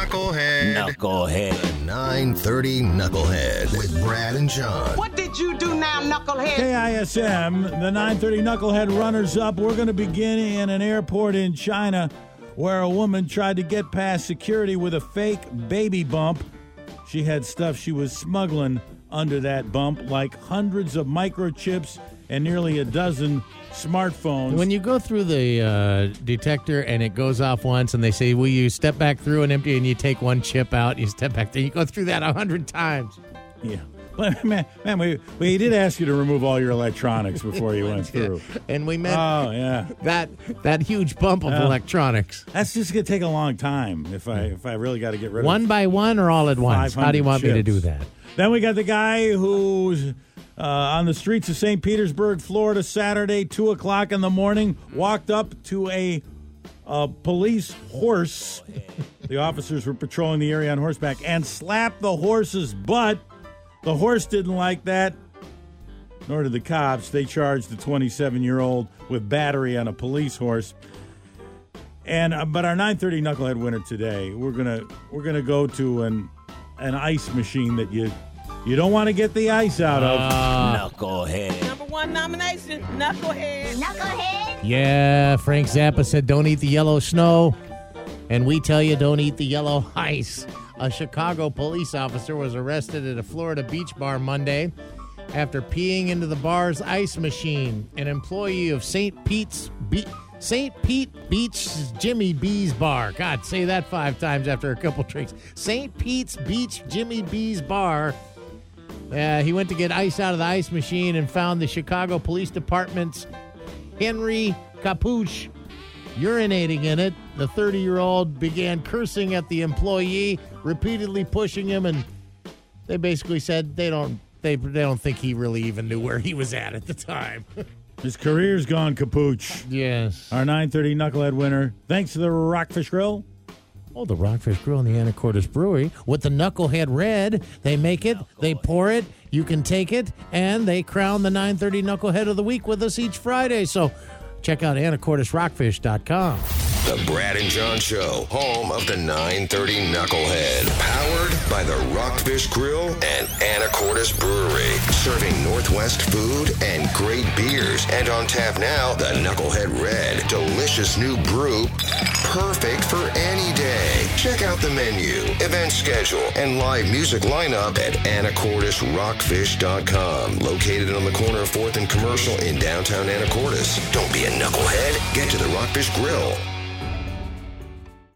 Knucklehead. Knucklehead. 930 Knucklehead with Brad and John. What did you do now, knucklehead? KISM, the 930 Knucklehead runners up. We're going to begin in an airport in China where a woman tried to get past security with a fake baby bump. She had stuff she was smuggling under that bump, like hundreds of microchips and nearly a dozen smartphones. When you go through the uh, detector and it goes off once, and they say, "Will you step back through and empty?" and you take one chip out, you step back there, you go through that a hundred times. yeah. Man, man, we, we did ask you to remove all your electronics before you went through. And we meant Oh, yeah. that that huge bump of Yeah. electronics, That's just gonna take a long time if I if I really got to get rid of one by one or all at once. How do you 500 want me to do that? Then we got the guy who's uh, on the streets of St. Petersburg, Florida, Saturday, two o'clock in the morning, walked up to a, a police horse. the officers were patrolling the area on horseback and slapped the horse's butt. The horse didn't like that. Nor did the cops. They charged the 27 year old with battery on a police horse. And uh, but our 930 knucklehead winner today, we're gonna we're gonna go to an an ice machine that you you don't want to get the ice out of. Knucklehead. Number one nomination, knucklehead. Knucklehead. Yeah, Frank Zappa said, "Don't eat the yellow snow," and we tell you, don't eat the yellow ice. A Chicago police officer was arrested at a Florida beach bar Monday after peeing into the bar's ice machine. An employee of St. Pete's Be- St. Pete Beach Jimmy B's bar. God, say that five times after a couple drinks. St. Pete's Beach Jimmy B's bar. Uh, he went to get ice out of the ice machine and found the Chicago Police Department's Henry Capuche urinating in it. The 30 year old began cursing at the employee, repeatedly pushing him, and they basically said they don't. They, they don't think he really even knew where he was at at the time. His career's gone kapooch. yes. Our 930 knucklehead winner, thanks to the Rockfish Grill. Oh, the Rockfish Grill and the Anacortes Brewery with the Knucklehead Red. They make it, they pour it, you can take it, and they crown the 930 Knucklehead of the Week with us each Friday. So check out anacortesrockfish.com. The Brad and John Show, home of the 930 Knucklehead. Powered by the Rockfish Grill and Anacortes Brewery. Serving Northwest food and great beers. And on tap now, the Knucklehead Red. Delicious new brew. Perfect for any day. Check out the menu, event schedule, and live music lineup at anacortesrockfish.com. Located on the corner of 4th and Commercial in downtown Anacortes. Don't be a knucklehead. Get to the Rockfish Grill.